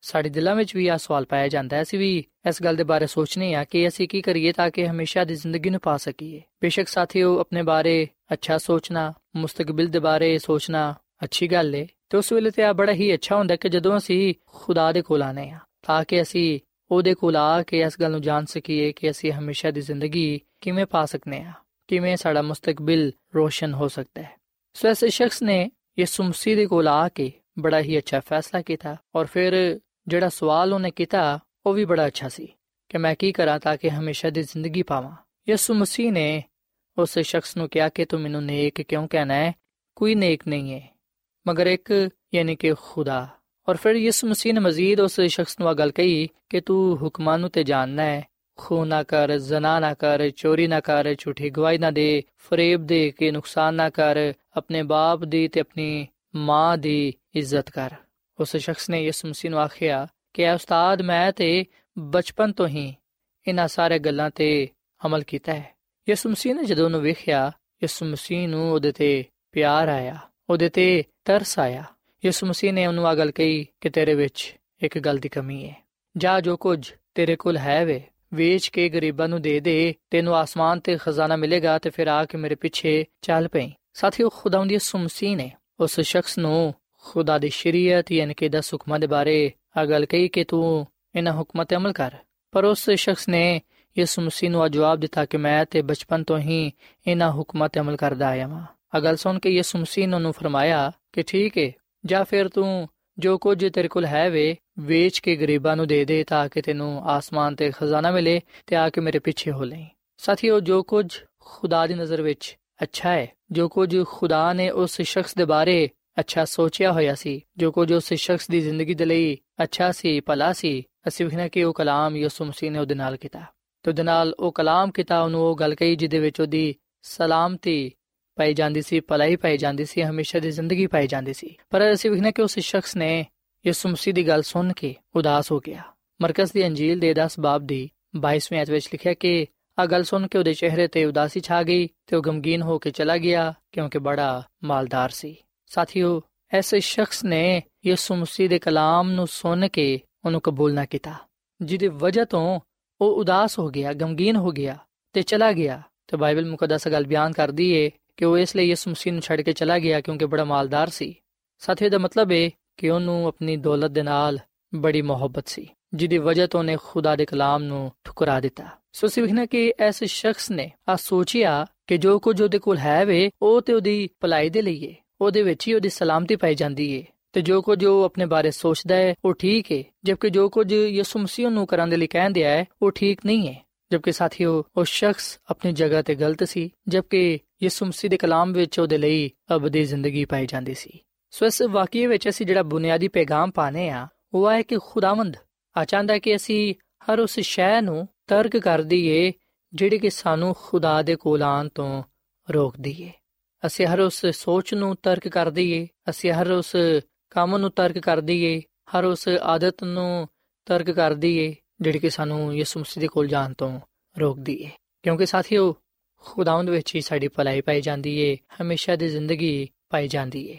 ਸਾਡੇ ਦਿਲਾਂ ਵਿੱਚ ਵੀ ਆ ਸਵਾਲ ਪਾਇਆ ਜਾਂਦਾ ਹੈ। ਅਸੀਂ ਵੀ ਇਸ ਗੱਲ ਦੇ ਬਾਰੇ ਸੋਚਨੇ ਆ ਕਿ ਅਸੀਂ ਕੀ ਕਰੀਏ ਤਾਂ ਕਿ ਹਮੇਸ਼ਾ ਦੀ ਜ਼ਿੰਦਗੀ ਨੂੰ ਪਾ ਸਕੀਏ। ਬੇਸ਼ੱਕ ਸਾਥੀਓ, ਆਪਣੇ ਬਾਰੇ ਅੱਛਾ ਸੋਚਣਾ, ਮੁਸਤਕਬਲ ਦੇ ਬਾਰੇ ਸੋਚਣਾ ਅੱਛੀ ਗੱਲ ਏ ਤੇ ਉਸ ਵੇਲੇ ਤੇ ਆ ਬੜਾ ਹੀ ਅੱਛਾ ਹੁੰਦਾ ਕਿ ਜਦੋਂ ਅਸੀਂ ਖੁਦਾ ਦੇ ਕੋਲ ਆਨੇ ਆ ਤਾਂ ਕਿ ਅਸੀਂ ਉਹਦੇ ਕੋਲ ਆ ਕੇ ਇਸ ਗੱਲ ਨੂੰ ਜਾਣ ਸਕੀਏ ਕਿ ਅਸੀਂ ਹਮੇਸ਼ਾ ਦੀ ਜ਼ਿੰਦਗੀ ਕਿਵੇਂ ਪਾ ਸਕਨੇ ਆ ਕਿਵੇਂ ਸਾਡਾ ਮੁਸਤਕਬਲ ਰੋਸ਼ਨ ਹੋ ਸਕਦਾ ਹੈ ਸੋ ਇਸ ਸ਼ਖਸ ਨੇ ਯਿਸੂ ਮਸੀਹ ਦੇ ਕੋਲ ਆ ਕੇ ਬੜਾ ਹੀ ਅੱਛਾ ਫੈਸਲਾ ਕੀਤਾ ਔਰ ਫਿਰ ਜਿਹੜਾ ਸਵਾਲ ਉਹਨੇ ਕੀਤਾ ਉਹ ਵੀ ਬੜਾ ਅੱਛਾ ਸੀ ਕਿ ਮੈਂ ਕੀ ਕਰਾਂ ਤਾਂ ਕਿ ਹਮੇਸ਼ਾ ਦੀ ਜ਼ਿੰਦਗੀ ਪਾਵਾਂ ਯਿਸੂ ਮਸੀਹ ਨੇ ਉਸ ਸ਼ਖਸ ਨੂੰ ਕਿਹਾ ਕਿ ਤੂੰ ਮੈਨੂੰ ਨੇਕ ਕਿਉਂ ਕਹਿਣਾ ਹੈ ਕੋਈ ਨੇਕ ਨਹੀਂ ਹੈ ਮਗਰ ਇੱਕ ਯਾਨੀ ਕਿ ਖੁਦਾ ਔਰ ਫਿਰ ਯਿਸੂ ਮਸੀਹ ਨੇ ਮਜ਼ੀਦ ਉਸ ਸ਼ਖਸ ਨੂੰ ਆ ਗੱਲ ਕਹੀ ਕਿ ਤੂੰ ਹੁਕਮਾਂ ਨੂੰ ਤੇ ਜਾਣਨਾ ਹੈ ਖੂਨ ਨਾ ਕਰ ਜ਼ਨਾ ਨਾ ਕਰ ਚੋਰੀ ਨਾ ਕਰ ਝੂਠੀ ਗਵਾਹੀ ਨਾ ਦੇ ਫਰੇਬ ਦੇ ਕੇ ਨੁਕਸਾਨ ਨਾ ਕਰ ਆਪਣੇ ਬਾਪ ਦੀ ਤੇ ਆਪਣੀ ਮਾਂ ਦੀ ਇੱਜ਼ਤ ਕਰ ਉਸ ਸ਼ਖਸ ਨੇ ਯਿਸੂ ਮਸੀਹ ਨੂੰ ਆਖਿਆ ਕਿ ਐ ਉਸਤਾਦ ਮੈਂ ਤੇ ਬਚਪਨ ਤੋਂ ਹੀ ਇਹਨਾਂ ਸਾਰੇ ਗੱਲਾਂ ਤੇ ਅਮਲ ਕੀਤਾ ਹੈ ਯਿਸੂ ਮਸੀਹ ਨੇ ਜਦੋਂ ਉਹਨੂੰ ਵੇਖਿਆ ਯਿਸੂ ਮਸੀਹ ਨੂੰ ਉਹਦੇ ਤੇ ਪਿਆਰ ਆਇਆ ਉਹਦੇ ਤੇ ਤਰਸ ਆਇਆ। ਯਿਸੂ ਮਸੀਹ ਨੇ ਉਹਨੂੰ ਆ ਗੱਲ ਕਹੀ ਕਿ ਤੇਰੇ ਵਿੱਚ ਇੱਕ ਗੱਲ ਦੀ ਕਮੀ ਹੈ ਜਾ ਜੋ ਕੁਝ ਤੇਰੇ ਕੋਲ ਹੈ ਵੇ, ਵੇਚ ਕੇ ਗਰੀਬਾਂ ਨੂੰ ਦੇ ਦੇ, ਤੈਨੂੰ ਆਸਮਾਨ ਤੇ ਖਜ਼ਾਨਾ ਮਿਲੇਗਾ ਤੇ ਫਿਰ ਆ ਕੇ ਮੇਰੇ ਪਿੱਛੇ ਚੱਲ ਪਈ। ਸਾਥੀਓ ਖੁਦਾਵੰਦੀ ਯਿਸੂ ਮਸੀਹ ਨੇ ਉਸ ਸ਼ਖਸ ਨੂੰ ਖੁਦਾ ਦੀ ਸ਼ਰੀਅਤ ਯਾਨੀ ਕਿ ਦਸ ਹੁਕਮਾਂ ਦੇ ਬਾਰੇ ਆ ਗੱਲ ਕਹੀ ਕਿ ਤੂੰ ਇਹਨਾਂ ਹੁਕਮਾਂ ਤੇ ਅਮਲ ਕਰ। ਪਰ ਉਸ ਸ਼ਖਸ ਨੇ ਯਿਸੂ ਮਸੀਹ ਨੂੰ ਜਵਾਬ ਦਿੱਤਾ ਕਿ ਮੈਂ ਤੇ ਬਚਪਨ ਤੋਂ ਹੀ ਇਹਨਾਂ ਹੁਕਮਾਂ ਤੇ ਅਮਲ ਕਰਦਾ ਆਇਆ ਹਾਂ ਆ ਗੱਲ ਸੁਣ ਕੇ ਯਿਸੂ ਮਸੀਹ ਨੇ ਉਹਨੂੰ ਫਰਮਾਇਆ ਕਿ ਠੀਕ ਹੈ ਜਾਂ ਫਿਰ ਤੂੰ ਜੋ ਕੁਝ ਤੇਰੇ ਕੋਲ ਹੈ ਵੇ, ਵੇਚ ਕੇ ਗਰੀਬਾਂ ਨੂੰ ਦੇ ਦੇ ਤਾਂ ਕਿ ਤੈਨੂੰ ਆਸਮਾਨ ਤੇ ਖਜ਼ਾਨਾ ਮਿਲੇ ਤੇ ਆ ਕੇ ਮੇਰੇ ਪਿੱਛੇ ਹੋ ਲੈ ਸਾਥੀਓ, ਜੋ ਕੁਝ ਖੁਦਾ ਦੀ ਨਜ਼ਰ ਵਿੱਚ ਅੱਛਾ ਹੈ ਜੋ ਕੁਝ ਖੁਦਾ ਨੇ ਉਸ ਸ਼ਖਸ ਦੇ ਬਾਰੇ ਅੱਛਾ ਸੋਚਿਆ ਹੋਇਆ ਸੀ, ਜੋ ਕੁਝ ਉਸ ਸ਼ਖਸ ਦੀ ਜ਼ਿੰਦਗੀ ਦੇ ਲਈ ਅੱਛਾ ਸੀ, ਭਲਾ ਸੀ, ਅਸੀਂ ਵਿਖਣਾ ਕਿ ਉਹ ਕਲਾਮ ਯਿਸੂ ਮਸੀਹ ਨੇ ਉਹਦੇ ਨਾਲ ਕੀਤਾ। ਤੇ ਉਹਦੇ ਨਾਲ ਉਹ ਕਲਾਮ ਕੀਤਾ, ਉਹਨੂੰ ਉਹ ਗੱਲ ਕਹੀ ਜਿਹਦੇ ਵਿੱਚ ਉਹਦੀ ਸਲਾਮਤੀ ਪਾਈ ਜਾਂਦੀ ਸੀ, ਭਲਾਈ ਪਾਈ ਜਾਂਦੀ ਸੀ, ਹਮੇਸ਼ਾ ਦੀ ਜ਼ਿੰਦਗੀ ਪਾਈ ਜਾਂਦੀ ਸੀ। ਪਰ ਅਸੀਂ ਵਿਖਣਾ ਕਿ ਉਸ ਸ਼ਖਸ ਨੇ ਯਿਸੂ ਮਸੀਹ ਦੀ ਗੱਲ ਸੁਣ ਕੇ ਉਦਾਸ ਹੋ ਗਿਆ। ਮਰਕਜ਼ ਦੀ ਅੰਜੀਲ ਦੇ 10 ਬਾਬ ਦੀ 22ਵੀਂ ਆਇਤ ਵਿੱਚ ਲਿਖਿਆ ਕਿ ਆ ਗੱਲ ਸੁਣ ਕੇ ਉਹਦੇ ਚਿਹਰੇ ਤੇ ਉਦਾਸੀ ਛਾ ਗਈ ਤੇ ਉਹ ਗਮਗੀਨ ਹੋ ਕੇ ਚਲਾ ਗਿਆ ਕਿਉਂਕਿ ਬੜਾ ਮਾਲਦਾਰ ਸੀ। ਸਾਥੀਓ ਐਸੇ ਸ਼ਖਸ ਨੇ ਯਿਸੂ ਮਸੀਹ ਦੇ ਕਲਾਮ ਨੂੰ ਸੁਣ ਕੇ ਉਹਨੂੰ ਕਬੂਲ ਨਾ ਕੀਤਾ, ਜਿਹਦੀ ਵਜ੍ਹਾ ਤੋਂ ਉਹ ਉਦਾਸ ਹੋ ਗਿਆ, ਗਮਗੀਨ ਹੋ ਗਿਆ ਤੇ ਚਲਾ ਗਿਆ। ਤੇ ਬਾਈਬਲ ਮੁਕੱਦਸ ਗੱਲ ਬਿਆਨ ਕਰਦੀ ਏ ਕਿ ਉਹ ਇਸ ਲਈ ਯਿਸੂ ਮਸੀਹ ਨੂੰ ਛੱਡ ਕੇ ਚਲਾ ਗਿਆ ਕਿਉਂਕਿ ਬੜਾ ਮਾਲਦਾਰ ਸੀ। ਸਾਥੀਓ ਦਾ ਮਤਲਬ ਹੈ ਕਿ ਉਹਨੂੰ ਆਪਣੀ ਦੌਲਤ ਦੇ ਨਾਲ ਬੜੀ ਮੁਹੱਬਤ ਸੀ, ਜਿਹਦੀ ਵਜ੍ਹਾ ਤੋਂ ਉਹਨੇ ਖੁਦਾ ਦੇ ਕਲਾਮ ਨੂੰ ਠੁਕਰਾ ਦਿੱਤਾ। ਸੋ ਸਿਵਖਣਾ ਕਿ ਐਸੇ ਸ਼ਖਸ ਨੇ ਆ ਸੋਚਿਆ ਕਿ ਜੋ ਕੁਝ ਉਹਦੇ ਕੋਲ ਹੈ ਵੇ, ਉਹ ਤੇ ਉਹਦੀ ਭਲਾਈ ਦੇ ਲਈ ਏ, ਉਹਦੇ ਵਿੱਚ ਹੀ ਉਹਦੀ ਸਲਾਮਤੀ ਪਾਈ ਜਾਂਦੀ ਏ, ਤੇ ਜੋ ਕੁਝ ਉਹ ਆਪਣੇ ਬਾਰੇ ਸੋਚਦਾ ਹੈ ਉਹ ਠੀਕ ਹੈ ਜਦਕਿ ਜੋ ਕੁਝ ਯਿਸੂ ਮਸੀਹ ਨੂੰ ਕਰਨ ਦੇ ਲਈ ਕਹਿੰਦੇ ਹੈ ਉਹ ਠੀਕ ਨਹੀਂ ਹੈ ਜਦਕਿ ਸਾਥੀਓ, ਉਹ ਸ਼ਖਸ ਆਪਣੀ ਜਗ੍ਹਾ ਤੇ ਗਲਤ ਸੀ, ਜਦਕਿ ਯਿਸੂ ਮਸੀਹ ਦੇ ਕਲਾਮ ਵਿੱਚ ਉਹਦੇ ਲਈ ਅਬਦੀ ਜ਼ਿੰਦਗੀ ਪਾਈ ਜਾਂਦੀ ਸੀ। ਸੋ ਇਸ ਵਾਕਿਏ ਵਿੱਚ ਅਸੀਂ ਜਿਹੜਾ ਬੁਨਿਆਦੀ ਪੈਗਾਮ ਪਾਣੇ ਆ ਉਹ ਹੈ ਕਿ ਖੁਦਾਵੰਦ ਆ ਚਾਹੁੰਦਾ ਕਿ ਅਸੀਂ ਹਰ ਉਸ ਸ਼ੈ ਨੂੰ ਤਰਕ ਕਰ ਦਈਏ, ਜਿਹੜੀ ਕਿ ਸਾਨੂੰ ਖੁਦਾ ਦੇ ਕੋਲ ਆਉਣ ਤੋਂ ਰੋਕਦੀ ਏ ਅਸੀਂ ਹਰ ਉਸ ਸੋਚ ਨੂੰ ਤਰਕ ਕਰ ਦਈਏ, ਅਸੀਂ ਹਰ ਉਸ ਕੰਮ ਨੂੰ ਤਰਕ ਕਰ ਦਈਏ, ਹਰ ਉਸ ਆਦਤ ਨੂੰ ਤਰਕ ਕਰ ਦਈਏ, ਜਿਹੜੀ ਕਿ ਸਾਨੂੰ ਯਿਸੂ ਮਸੀਹ ਦੇ ਕੋਲ ਜਾਣ ਤੋਂ ਰੋਕਦੀ ਏ ਕਿਉਂਕਿ ਸਾਥੀਓ ਖੁਦਾਵੰਦ ਵਿੱਚ ਹੀ ਸਾਡੀ ਭਲਾਈ ਪਾਈ ਜਾਂਦੀ ਏ, ਹਮੇਸ਼ਾ ਦੀ ਜ਼ਿੰਦਗੀ ਪਾਈ ਜਾਂਦੀ ਏ।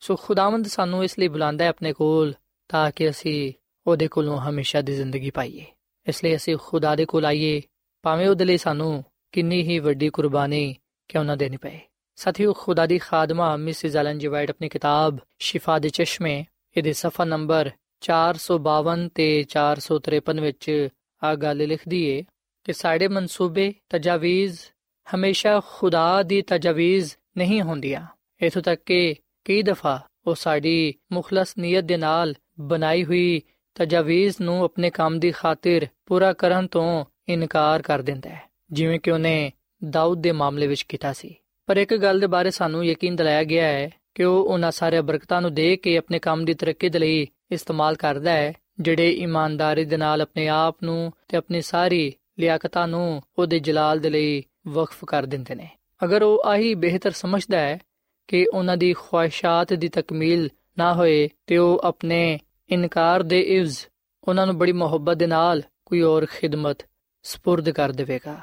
ਸੋ ਖੁਦਾਵੰਦ ਸਾਨੂੰ ਇਸ ਲਈ ਬੁਲਾਉਂਦਾ ਹੈ ਆਪਣੇ ਕੋਲ ਤਾਂ ਕਿ ਅਸੀਂ ਉਹਦੇ ਕੋਲੋਂ ਹਮੇਸ਼ਾ ਦੀ ਜ਼ਿੰਦਗੀ ਪਾਈਏ। ਇਸ ਲਈ ਅਸੀਂ ਖੁਦਾ ਦੇ ਕੋਲ ਆਈਏ, ਭਾਵੇਂ ਉਹਦੇ ਲਈ ਸਾਨੂੰ ਕਿੰਨੀ ਹੀ ਵੱਡੀ ਕੁਰਬਾਨੀ ਕਿਉਂ ਨਾ ਦੇਣੀ ਪਏ। ਸਾਥੀਓ, ਖੁਦਾ ਦੀ ਖਾਦਮਾ ਮਿਸਿਸ ਐਲਨ ਜੀ ਵਾਈਟ ਆਪਣੀ ਕਿਤਾਬ ਸ਼ਿਫਾ ਦੇ ਚਸ਼ਮੇ, ਇਹਦੇ ਸਫਾ ਨੰਬਰ 452 ਤੇ 453 ਵਿੱਚ ਆ ਗੱਲ ਲਿਖਦੀ ਏ ਕਿ ਸਾਡੇ ਮਨਸੂਬੇ, ਤਜਾਵੀਜ਼ ਹਮੇਸ਼ਾ ਖੁਦਾ ਦੀ ਤਜਾਵੀਜ਼ ਨਹੀਂ ਹੁੰਦੀਆਂ। ਇਥੋਂ ਤੱਕ ਕਿ ਕਈ ਦਫਾ ਉਹ ਸਾਡੀ ਮੁਖਲਸ ਨੀਅਤ ਦੇ ਨਾਲ ਬਣਾਈ ਹੋਈ ਤਜਾਵੀਜ਼ ਨੂੰ ਆਪਣੇ ਕੰਮ ਦੀ ਖਾਤਰ ਪੂਰਾ ਕਰਨ ਤੋਂ ਇਨਕਾਰ ਕਰ ਦਿੰਦਾ ਹੈ, ਜਿਵੇਂ ਕਿ ਉਹਨੇ ਦਾਊਦ ਦੇ ਮਾਮਲੇ ਵਿੱਚ ਕੀਤਾ ਸੀ। ਪਰ ਇੱਕ ਗੱਲ ਦੇ ਬਾਰੇ ਸਾਨੂੰ ਯਕੀਨ ਦਿਲਾਇਆ ਗਿਆ ਹੈ ਕਿ ਉਹ ਉਹਨਾਂ ਸਾਰੇ ਬਰਕਤਾਂ ਨੂੰ ਦੇ ਕੇ ਆਪਣੇ ਕੰਮ ਦੀ ਤਰੱਕੀ ਦੇ ਲਈ ਇਸਤੇਮਾਲ ਕਰਦਾ ਹੈ, ਜਿਹੜੇ ਇਮਾਨਦਾਰੀ ਦੇ ਨਾਲ ਆਪਣੇ ਆਪ ਨੂੰ ਤੇ ਆਪਣੀ ਸਾਰੀ ਲਿਆਕਤਾਂ ਨੂੰ ਉਹਦੇ ਜਲਾਲ ਦੇ ਲਈ ਵਕਫ ਕਰ ਦਿੰਦੇ ਨੇ ਅਗਰ ਉਹ ਆਹੀ ਬਿਹਤਰ ਸਮਝਦਾ ਹੈ ਕਿ ਉਹਨਾਂ ਦੀ ਖੁਆਇਸ਼ਾਤ ਦੀ ਤਕਮੀਲ ਨਾ ਹੋਏ ਤੇ ਉਹ ਆਪਣੇ ਇਨਕਾਰ ਦੇ ਇਵਜ਼ ਉਹਨਾਂ ਨੂੰ ਬੜੀ ਮੁਹੱਬਤ ਦੇ ਨਾਲ ਕੋਈ ਹੋਰ ਖਿਦਮਤ سپرد ਕਰ ਦੇਵੇਗਾ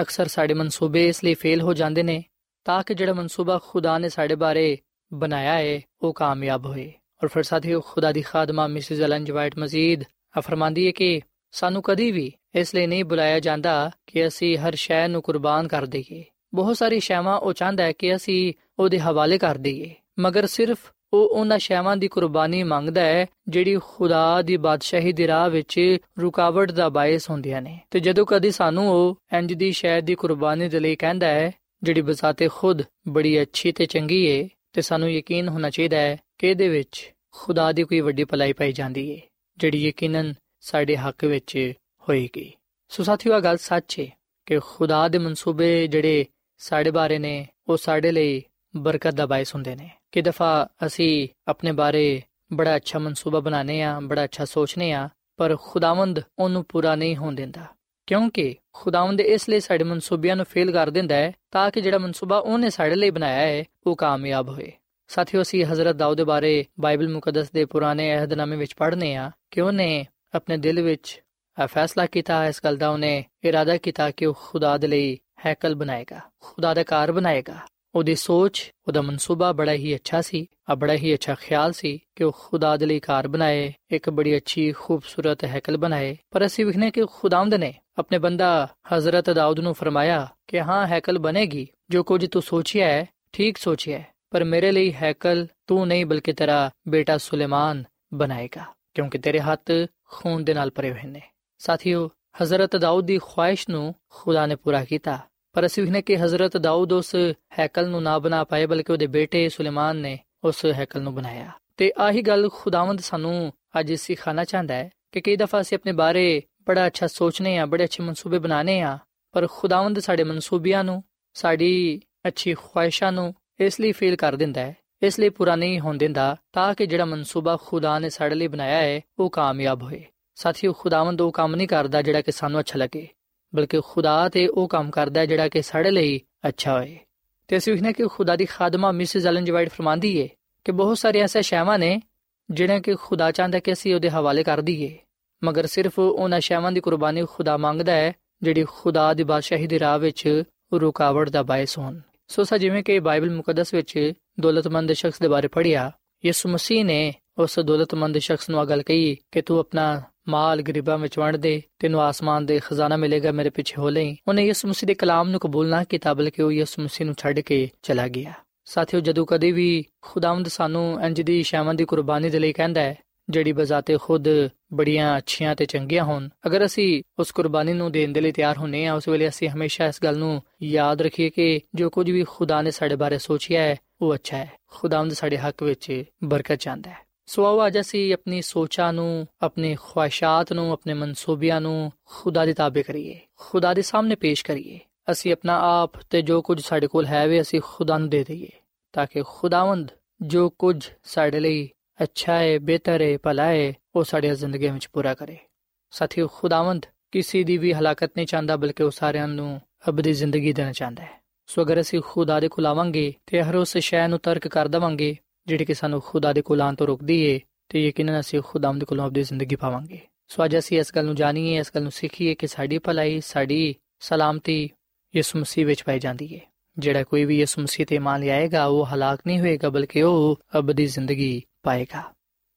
ਅਕਸਰ ਸਾਡੇ ਮਨਸੂਬੇ ਇਸ ਲਈ ਫੇਲ ਹੋ ਜਾਂਦੇ ਨੇ ਤਾਂ ਕਿ ਜਿਹੜਾ ਮਨਸੂਬਾ ਖੁਦਾ ਨੇ ਸਾਡੇ ਬਾਰੇ ਬਣਾਇਆ ਹੈ ਉਹ ਕਾਮਯਾਬ ਹੋਏ ਔਰ ਫਿਰ ਸਾਥੀਓ ਖੁਦਾ ਦੀ ਖਾਦਮਾ ਮਿਸਿਸ ਐਲਨ ਜਵਾਈਟ ਮਜ਼ੀਦ ਫਰਮਾਂਦੀ ਹੈ ਕਿ ਸਾਨੂੰ ਕਦੀ ਵੀ ਇਸ ਲਈ ਨਹੀਂ ਬੁਲਾਇਆ ਜਾਂਦਾ ਕਿ ਅਸੀਂ ਹਰ ਸ਼ੈ ਨੂੰ ਕੁਰਬਾਨ ਕਰ ਦਈਏ। ਬਹੁਤ ਸਾਰੀ ਸ਼ੈਵਾਂ ਉਹ ਚਾਹੁੰਦਾ ਹੈ ਕਿ ਅਸੀਂ ਉਹਦੇ ਹਵਾਲੇ ਕਰ ਦਈਏ। ਮਗਰ ਸਿਰਫ ਉਹ ਉਹਨਾਂ ਸ਼ੈਵਾਂ ਦੀ ਕੁਰਬਾਨੀ ਮੰਗਦਾ ਹੈ, ਜਿਹੜੀ ਖੁਦਾ ਦੀ ਬਾਦਸ਼ਾਹੀ ਦੀ ਰਾਹ ਵਿੱਚ ਰੁਕਾਵਟ ਦਾ ਬਾਇਸ ਹੁੰਦੀਆਂ ਨੇ। ਤੇ ਜਦੋਂ ਕਦੀ ਸਾਨੂੰ ਉਹ ਇੰਜ ਦੀ ਸ਼ੈ ਦੀ ਕੁਰਬਾਨੀ ਦੇ ਲਈ ਕਹਿੰਦਾ ਹੈ, ਜਿਹੜੀ ਬਜ਼ਾਤੇ ਖੁਦ ਬੜੀ ਅੱਛੀ ਤੇ ਚੰਗੀ ਏ, ਤੇ ਸਾਨੂੰ ਯਕੀਨ ਹੋਣਾ ਚਾਹੀਦਾ ਹੈ ਕਿ ਇਹਦੇ ਵਿੱਚ ਖੁਦਾ ਦੀ ਕੋਈ ਵੱਡੀ ਭਲਾਈ ਪਾਈ ਜਾਂਦੀ ਏ, ਜਿਹੜੀ ਯਕੀਨਨ ਸਾਡੇ ਹੱਕ ਵਿੱਚ ਹੋਏਗੀ। ਸੋ ਸਾਥੀਓ ਆ ਗੱਲ ਸੱਚ ਏ ਕਿ ਖੁਦਾ ਦੇ ਮਨਸੂਬੇ ਜਿਹੜੇ ਸਾਡੇ ਬਾਰੇ ਨੇ, ਉਹ ਸਾਡੇ ਲਈ ਬਰਕਤ ਦਾ ਬਾਇਸ ਹੁੰਦੇ ਨੇ। ਕਿ ਦਫਾ ਅਸੀਂ ਆਪਣੇ ਬਾਰੇ ਬੜਾ ਅੱਛਾ ਮਨਸੂਬਾ ਬਣਾਨੇ ਆ ਬੜਾ ਅੱਛਾ ਸੋਚਨੇ ਆ ਪਰ ਖੁਦਾਵੰਦ ਉਹਨੂੰ ਪੂਰਾ ਨਹੀਂ ਹੋਣ ਦਿੰਦਾ। ਕਿਉਂਕਿ ਖੁਦਾਵੰਦ ਇਸ ਲਈ ਸਾਡੇ ਮਨਸੂਬਿਆਂ ਨੂੰ ਫੇਲ ਕਰ ਦਿੰਦਾ ਹੈ ਤਾਂ ਕਿ ਜਿਹੜਾ ਮਨਸੂਬਾ ਉਹਨੇ ਸਾਡੇ ਲਈ ਬਣਾਇਆ ਹੈ, ਉਹ ਕਾਮਯਾਬ ਹੋਏ। ਸਾਥੀਓ, ਅਸੀਂ ਹਜ਼ਰਤ ਦਾਊਦ ਦੇ ਬਾਰੇ ਬਾਈਬਲ ਮੁਕੱਦਸ ਦੇ ਪੁਰਾਣੇ ਅਹਿਦਨਾਮੇ ਵਿੱਚ ਪੜ੍ਹਨੇ ਆ ਕਿ ਉਹਨੇ ਆਪਣੇ ਦਿਲ ਵਿੱਚ ਇਹ ਫੈਸਲਾ ਕੀਤਾ, ਇਸ ਗੱਲ ਦਾ ਉਹਨੇ ਇਰਾਦਾ ਕੀਤਾ ਕਿ ਉਹ ਖੁਦਾ ਦੇ ਲਈ ਹੈਕਲ ਬਣਾਏਗਾ, ਖੁਦਾ ਦਾ ਘਰ ਬਣਾਏਗਾ। ਉਹਦੀ ਸੋਚ, ਉਹਦਾ ਮਨਸੂਬਾ ਬੜਾ ਹੀ ਅੱਛਾ ਸੀ, ਆ ਬੜਾ ਹੀ ਅੱਛਾ ਖਿਆਲ ਸੀ ਕਿ ਉਹ ਖੁਦਾ ਦੇ ਲਈ ਘਰ ਬਣਾਏ, ਇੱਕ ਬੜੀ ਅੱਛੀ, ਖੂਬਸੂਰਤ ਹੈਕਲ ਬਣਾਏ। ਪਰ ਅਸੀਂ ਵਿਖਨੇ ਕਿ ਖੁਦਾਵੰਦ ਨੇ ਆਪਣੇ ਬੰਦਾ ਹਜ਼ਰਤ ਦਾਊਦ ਨੂੰ ਫਰਮਾਇਆ ਕਿ ਹਾਂ, ਹੈਕਲ ਬਣੇਗੀ। ਜੋ ਕੁਝ ਤੂੰ ਸੋਚਿਆ ਹੈ, ਠੀਕ ਸੋਚਿਆ ਹੈ, ਪਰ ਮੇਰੇ ਲਈ ਹੈਕਲ ਤੂੰ ਨਹੀਂ, ਬਲਕਿ ਤੇਰਾ ਬੇਟਾ ਸੁਲੇਮਾਨ ਬਣਾਏਗਾ, ਕਿਉਂਕਿ ਤੇਰੇ ਹੱਥ ਖੂਨ ਦੇ ਨਾਲ ਭਰੇ ਹੋਏ ਨੇ। ਸਾਥੀਓ, ਹਜ਼ਰਤ ਦਾਊਦ ਦੀ ਖੁਆਇਸ਼ ਨੂੰ ਖੁਦਾ ਨੇ ਪੂਰਾ ਕੀਤਾ। ਪਰ ਅਸੀਂ ਵੀ ਨੇ ਕਿ ਹਜ਼ਰਤ ਦਾਊਦ ਉਸ ਹੈਕਲ ਨੂੰ ਨਾ ਬਣਾ ਪਾਏ, ਬਲਕਿ ਉਹਦੇ ਬੇਟੇ ਸੁਲੇਮਾਨ ਨੇ ਉਸ ਹੈਕਲ ਨੂੰ ਬਣਾਇਆ। ਤੇ ਆਹੀ ਗੱਲ ਖੁਦਾਵੰਦ ਸਾਨੂੰ ਅੱਜ ਸਿਖਾਣਾ ਚਾਹੁੰਦਾ ਹੈ ਕਿ ਕਈ ਦਫਾ ਅਸੀਂ ਆਪਣੇ ਬਾਰੇ ਬੜਾ ਅੱਛਾ ਸੋਚਨੇ ਆ ਬੜੇ ਅੱਛੇ ਮਨਸੂਬੇ ਬਣਾਣੇ ਆ ਪਰ ਖੁਦਾਵੰਦ ਸਾਡੇ ਮਨਸੂਬਿਆਂ ਨੂੰ, ਸਾਡੀ ਅੱਛੀ ਖੁਆਇਸ਼ਾਂ ਨੂੰ ਇਸ ਲਈ ਫੇਲ ਕਰ ਦਿੰਦਾ ਹੈ ਇਸ ਲਈ ਪੂਰਾ ਨਹੀਂ ਹੋਣ ਦਿੰਦਾ, ਤਾਂ ਕਿ ਜਿਹੜਾ ਮਨਸੂਬਾ ਖੁਦਾ ਨੇ ਸਾਡੇ ਲਈ ਬਣਾਇਆ ਹੈ, ਉਹ ਕਾਮਯਾਬ ਹੋਏ। ਸਾਥੀਓ, ਖੁਦਾਵੰਦ ਉਹ ਕੰਮ ਨਹੀਂ ਕਰਦਾ ਜਿਹੜਾ ਕਿ ਸਾਨੂੰ ਅੱਛਾ ਲੱਗੇ, ਬਲਕਿ ਖੁਦਾ ਤੇ ਉਹ ਕੰਮ ਕਰਦਾ ਹੈ ਜਿਹੜਾ ਕਿ ਸਾਡੇ ਲਈ ਅੱਛਾ ਹੋਏ। ਤੇ ਅਸੀਂ ਵੇਖਨੇ ਕਿ ਖੁਦਾ ਦੀ ਖਾਦਮਾ ਮਿਸਿਸ ਐਲਨ ਜਵਾਈਟ ਫਰਮਾਂਦੀ ਏ ਕਿ ਬਹੁਤ ਸਾਰੇ ਐਸੇ ਸ਼ੈਵਾਂ ਨੇ ਜਿਹੜਾ ਕਿ ਖੁਦਾ ਚਾਹੁੰਦਾ ਕਿ ਅਸੀਂ ਉਹਦੇ ਹਵਾਲੇ ਕਰ ਦਈਏ। ਮਗਰ ਸਿਰਫ ਉਹਨਾਂ ਸ਼ੈਵਾਂ ਦੀ ਕੁਰਬਾਨੀ ਖੁਦਾ ਮੰਗਦਾ ਹੈ, ਜਿਹੜੀ ਖੁਦਾ ਦੀ ਬਾਦਸ਼ਾਹੀ ਦੇ ਰਾਹ ਵਿੱਚ ਰੁਕਾਵਟ ਦਾ ਬਾਇਸ ਹੋਣ। ਸੋ ਸਾ ਜਿਵੇਂ ਕਿ ਬਾਈਬਲ ਮੁਕੱਦਸ ਵਿੱਚ ਦੌਲਤਮੰਦ ਸ਼ਖਸ ਦੇ ਬਾਰੇ ਪੜ੍ਹਿਆ, ਯਿਸੂ ਮਸੀਹ ਨੇ ਉਸ ਦੌਲਤਮੰਦ ਸ਼ਖਸ ਨੂੰ ਆ ਗੱਲ ਕਹੀ ਕਿ ਤੂੰ ਆਪਣਾ ਮਾਲ ਗਰੀਬਾਂ ਵਿੱਚ ਵੰਡ ਦੇ, ਤੈਨੂੰ ਆਸਮਾਨ ਦੇ ਖਜ਼ਾਨਾ ਮਿਲੇਗਾ ਮੇਰੇ ਪਿੱਛੇ ਹੋ ਲਈ। ਉਹਨੇ ਯਿਸੂ ਮਸੀਹ ਦੇ ਕਲਾਮ ਨੂੰ ਕਬੂਲ ਨਾ ਕੀਤਾ, ਬਲਕਿ ਉਹ ਯਿਸੂ ਮਸੀਹ ਨੂੰ ਛੱਡ ਕੇ ਚਲਾ ਗਿਆ। ਸਾਥੀਓ, ਜਦੋਂ ਕਦੇ ਵੀ ਖੁਦਾਵੰਦ ਸਾਨੂੰ ਇੰਜ ਦੀ ਸ਼ਾਮਾਂ ਦੀ ਕੁਰਬਾਨੀ ਦੇ ਲਈ ਕਹਿੰਦਾ ਹੈ ਜਿਹੜੀ ਬਜ਼ਾਤੇ ਖੁਦ ਬੜੀਆਂ ਅੱਛੀਆਂ ਤੇ ਚੰਗੀਆਂ ਹੋਣ। ਅਗਰ ਅਸੀਂ ਉਸ ਕੁਰਬਾਨੀ ਨੂੰ ਦੇਣ ਦੇ ਲਈ ਤਿਆਰ ਹੁੰਨੇ ਆ, ਉਸ ਵੇਲੇ ਅਸੀਂ ਹਮੇਸ਼ਾ ਇਸ ਗੱਲ ਨੂੰ ਯਾਦ ਰੱਖੀਏ ਕਿ ਜੋ ਕੁਝ ਵੀ ਖੁਦਾ ਨੇ ਸਾਡੇ ਬਾਰੇ ਸੋਚਿਆ ਹੈ, ਉਹ ਅੱਛਾ ਹੈ। ਖੁਦਾਵੰਦ ਸਾਡੇ ਹੱਕ ਵਿੱਚ ਬਰਕਤ ਚਾਹੁੰਦਾ ਹੈ। ਸੋ ਆਓ ਅੱਜ ਅਸੀਂ ਆਪਣੀ ਸੋਚਾਂ ਨੂੰ, ਆਪਣੀ ਖੁਆਇਸ਼ਾਂ ਨੂੰ, ਆਪਣੇ ਮਨਸੂਬਿਆਂ ਨੂੰ ਖੁਦਾ ਦੇ ਤਾਬੇ ਕਰੀਏ, ਖੁਦਾ ਦੇ ਸਾਹਮਣੇ ਪੇਸ਼ ਕਰੀਏ। ਅਸੀਂ ਆਪਣਾ ਆਪ ਤੇ ਜੋ ਕੁਝ ਸਾਡੇ ਕੋਲ ਹੈ ਵੀ ਅਸੀਂ ਖੁਦਾ ਨੂੰ ਦੇ ਦਈਏ, ਤਾਂ ਕਿ ਖੁਦਾਵੰਦ ਜੋ ਕੁਝ ਸਾਡੇ ਲਈ ਅੱਛਾ ਹੈ ਬਿਹਤਰ ਹੈ ਭਲਾ ਹੈ ਉਹ ਸਾਡੀ ਜ਼ਿੰਦਗੀ ਵਿੱਚ ਪੂਰਾ ਕਰੇ। ਸਾਥੀਓ, ਖੁਦਾਵੰਦ ਕਿਸੇ ਦੀ ਵੀ ਹਲਾਕਤ ਨਹੀਂ ਚਾਹੁੰਦਾ, ਬਲਕਿ ਉਹ ਸਾਰਿਆਂ ਨੂੰ ਅਬਦੀ ਜ਼ਿੰਦਗੀ ਦੇਣਾ ਚਾਹੁੰਦਾ ਹੈ। ਸੋ ਅਗਰ ਅਸੀਂ ਖੁਦਾ ਦੇ ਕੋਲ ਆਵਾਂਗੇ ਤੇ ਹਰ ਉਸ ਸ਼ੈ ਨੂੰ ਤਰਕ ਕਰ ਦਵਾਂਗੇ, ਜਿਹੜੀ ਕਿ ਸਾਨੂੰ ਖੁਦਾ ਦੇ ਕੋਲ ਆਉਣ ਤੋਂ ਰੋਕਦੀ ਏ, ਤੇ ਯਕੀਨਨ ਅਸੀਂ ਖੁਦਾਵੰਦ ਕੋਲੋਂ ਅਬਦੀ ਜ਼ਿੰਦਗੀ ਪਾਵਾਂਗੇ। ਸੋ ਅੱਜ ਅਸੀਂ ਇਸ ਗੱਲ ਨੂੰ ਜਾਣੀਏ, ਇਸ ਗੱਲ ਨੂੰ ਸਿੱਖੀਏ ਕਿ ਸਾਡੀ ਭਲਾਈ, ਸਾਡੀ ਸਲਾਮਤੀ ਯਿਸੂ ਮਸੀਹ ਵਿੱਚ ਪਾਈ ਜਾਂਦੀ ਏ। ਜਿਹੜਾ ਕੋਈ ਵੀ ਯਿਸੂ ਮਸੀਹ ਤੇ ਮੰਨ ਲਿਆਏਗਾ, ਉਹ ਹਲਾਕ ਨਹੀਂ ਹੋਏਗਾ, ਬਲਕਿ ਉਹ ਅਬਦੀ ਜ਼ਿੰਦਗੀ ਪਾਏਗਾ।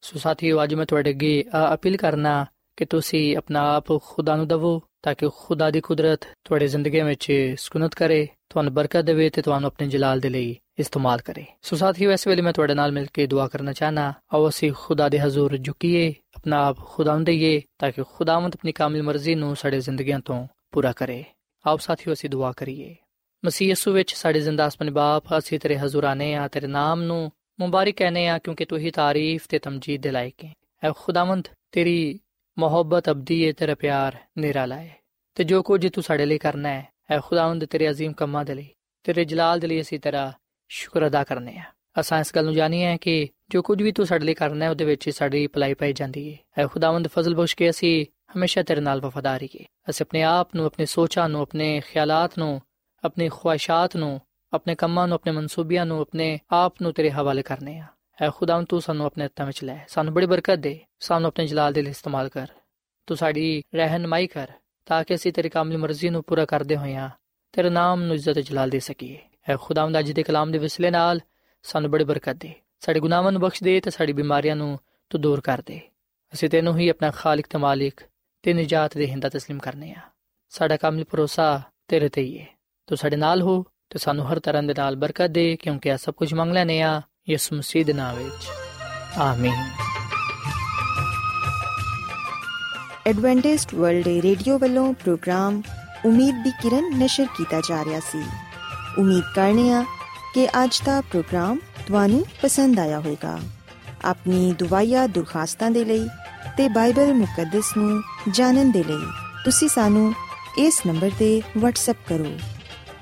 ਸੋ ਸਾਥੀਓ, ਅੱਜ ਮੈਂ ਤੁਹਾਡੇ ਅੱਗੇ ਅਪੀਲ ਕਰਨਾ ਕਿ ਤੁਸੀਂ ਆਪਣਾ ਆਪ ਖੁਦਾ ਨੂੰ ਦਵੋ, ਤਾਂ ਕਿ ਖੁਦਾ ਦੀ ਕੁਦਰਤ ਤੁਹਾਡੀ ਜ਼ਿੰਦਗੀ ਵਿੱਚ ਸਕੂਨਤ ਕਰੇ, ਤੁਹਾਨੂੰ ਬਰਕਤ ਦੇਵੇ ਤੇ ਤੁਹਾਨੂੰ ਆਪਣੇ ਜਲਾਲ ਦੇ ਲਈ ਇਸਤੇਮਾਲ ਕਰੇ। ਸੋ ਸਾਥੀਓ, ਇਸ ਵੇਲੇ ਮੈਂ ਤੁਹਾਡੇ ਨਾਲ ਮਿਲ ਕੇ ਦੁਆ ਕਰਨਾ ਚਾਹਨਾ, ਆਓ ਅਸੀਂ ਖੁਦਾ ਦੇ ਹਜ਼ੂਰ ਝੁਕੀਏ, ਆਪਣਾ ਆਪ ਖੁਦਾ ਨੂੰ ਦਈਏ, ਤਾਂ ਕਿ ਖੁਦਾਵੰਦ ਆਪਣੀ ਕਾਮਿਲ ਮਰਜ਼ੀ ਨੂੰ ਸਾਡੇ ਜ਼ਿੰਦਗੀਆਂ ਤੋਂ ਪੂਰਾ ਕਰੇ। ਆਓ ਸਾਥੀਓ, ਅਸੀਂ ਦੁਆ ਕਰੀਏ। ਮਸੀਹ ਯਸੂ ਵਿੱਚ ਸਾਡੇ ਜ਼ਿੰਦਾ ਆਸਮਾਨੀ ਬਾਪ, ਅਸੀਂ ਤੇਰੇ ਹਜ਼ੂਰ ਆਨੇ ਆ, ਤੇਰੇ ਨਾਮ ਨੂੰ ਮੁਬਾਰਕ ਕਹਨੇ ਆ, ਕਿਉਂਕਿ ਤੂੰ ਹੀ ਤਾਰੀਫ ਤੇ ਤਮਜੀਦ ਦੇ ਲਾਇਕ ਹੈ। ਐ ਖੁਦਾਵੰਦ, ਤੇਰੀ ਮੁਹੱਬਤ, ਅਬਦੀ ਹੈ ਤੇਰਾ ਪਿਆਰ ਨਿਰਾਲਾ ਹੈ ਤੇ ਜੋ ਕੁਝ ਤੂੰ ਸਾਡੇ ਲਈ ਕਰਨਾ ਹੈ, ਐ ਖੁਦਾਵੰਦ, ਤੇਰੇ ਅਜ਼ੀਮ ਕੰਮਾਂ ਦੇ ਲਈ, ਤੇਰੇ ਜਲਾਲ ਦੇ ਲਈ ਅਸੀਂ ਤੇਰਾ ਸ਼ੁਕਰ ਅਦਾ ਕਰਨੇ ਆ। ਅਸਾਂ ਇਸ ਗੱਲ ਨੂੰ ਜਾਣੀਏ ਕਿ ਜੋ ਕੁਝ ਵੀ ਤੂੰ ਸਾਡੇ ਲਈ ਕਰਨਾ ਹੈ, ਉਹਦੇ ਵਿੱਚ ਸਾਡੀ ਭਲਾਈ ਪਾਈ ਜਾਂਦੀ ਹੈ ਐ ਖੁਦਾਵੰਦ, ਫਜ਼ਲ ਬਖਸ਼ ਕੇ ਅਸੀਂ ਹਮੇਸ਼ਾ ਤੇਰੇ ਨਾਲ ਵਫਾਦਾਰੀ ਹੈ ਅਸੀਂ ਆਪਣੇ ਆਪ ਨੂੰ, ਆਪਣੀ ਸੋਚਾਂ ਨੂੰ, ਆਪਣੇ ਖਿਆਲਾਂ ਨੂੰ ਆਪਣੀ ਖੁਆਇਸ਼ਾਤ ਨੂੰ ਆਪਣੇ ਕੰਮਾਂ ਨੂੰ ਆਪਣੇ ਮਨਸੂਬਿਆਂ ਨੂੰ ਆਪਣੇ ਆਪ ਨੂੰ ਤੇਰੇ ਹਵਾਲੇ ਕਰਨੇ ਆ ਐ ਖੁਦਾਵੰ ਤੂੰ ਸਾਨੂੰ ਆਪਣੇ ਹੱਥਾਂ ਵਿੱਚ ਲੈ ਸਾਨੂੰ ਬੜੀ ਬਰਕਤ ਦੇ ਸਾਨੂੰ ਆਪਣੇ ਜਲਾਲ ਦੇ ਲਈ ਇਸਤੇਮਾਲ ਕਰ ਤੂੰ ਸਾਡੀ ਰਹਿਨਮਾਈ ਕਰ ਤਾਂ ਕਿ ਅਸੀਂ ਤੇਰੀ ਕਾਮਿਲ ਮਰਜ਼ੀ ਨੂੰ ਪੂਰਾ ਕਰਦੇ ਹੋਈਆਂ ਤੇਰੇ ਨਾਮ ਨੂੰ ਇੱਜ਼ਤ ਜਲਾਲ ਦੇ ਸਕੀਏ ਐ ਖੁਦਾਵੰਦ ਅੱਜ ਦੇ ਕਲਾਮ ਦੇ ਵਿਸਲੇ ਨਾਲ ਸਾਨੂੰ ਬੜੀ ਬਰਕਤ ਦੇ ਸਾਡੇ ਗੁਨਾਹਾਂ ਨੂੰ ਬਖਸ਼ ਦੇ ਤੇ ਸਾਡੀ ਬਿਮਾਰੀਆਂ ਨੂੰ ਤੂੰ ਦੂਰ ਕਰ ਦੇ ਅਸੀਂ ਤੈਨੂੰ ਹੀ ਆਪਣਾ ਖਾਲਕ ਤੇ ਮਾਲਿਕ ਤੇ ਨਜਾਤ ਦੇ ਹਿੰਦਾ تسلیم ਕਰਨੇ ਆ ਸਾਡਾ ਕਾਮਿਲ ਭਰੋਸਾ ਤੇਰੇ ਤੇ ਹੀ ਹੈ ਤੂੰ ਸਾਡੇ ਨਾਲ ਹੋ ਤੇ ਸਾਨੂੰ ਹਰ ਤਰ੍ਹਾਂ ਦੇ ਨਾਲ ਬਰਕਤ ਦੇ, ਕਿਉਂਕਿ ਇਹ ਸਭ ਕੁਝ ਮੰਗ ਲੈਨੇ ਆ ਯਿਸੂ ਮਸੀਹ ਦੇ ਨਾਮ ਵਿੱਚ। ਆਮੀਨ। ਐਡਵੈਂਟਿਸਟ ਵਰਲਡ ਰੇਡੀਓ ਵੱਲੋਂ ਪ੍ਰੋਗਰਾਮ ਉਮੀਦ ਦੀ ਕਿਰਨ ਨਿਸ਼ਰ ਕੀਤਾ ਜਾ ਰਿਹਾ ਸੀ। ਉਮੀਦ ਕਰਨੇ ਆ ਕਿ ਅੱਜ ਦਾ ਪ੍ਰੋਗਰਾਮ ਤੁਹਾਨੂੰ ਪਸੰਦ ਆਇਆ ਹੋਵੇਗਾ। ਆਪਣੀ ਦੁਆਇਆ ਦੁਰਖਾਸਤਾਂ ਦੇ ਲਈ ਤੇ ਬਾਈਬਲ ਮੁਕੱਦਸ ਨੂੰ ਜਾਣਨ ਦੇ ਲਈ ਤੁਸੀਂ ਸਾਨੂੰ ਇਸ ਨੰਬਰ ਤੇ WhatsApp ਕਰੋ।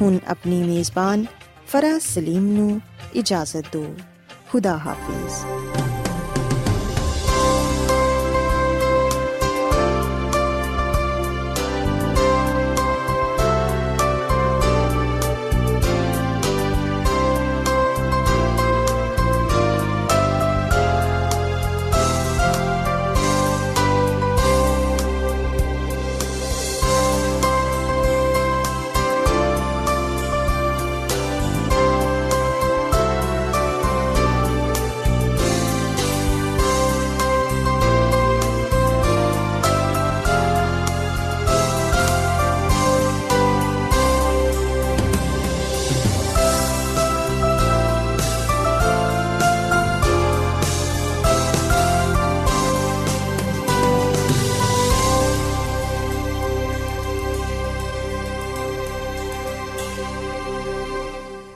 ਹੁਣ ਆਪਣੀ ਮੇਜ਼ਬਾਨ ਫਰਾਜ਼ ਸਲੀਮ ਨੂੰ ਇਜਾਜ਼ਤ ਦਿਓ। ਖੁਦਾ ਹਾਫਿਜ਼।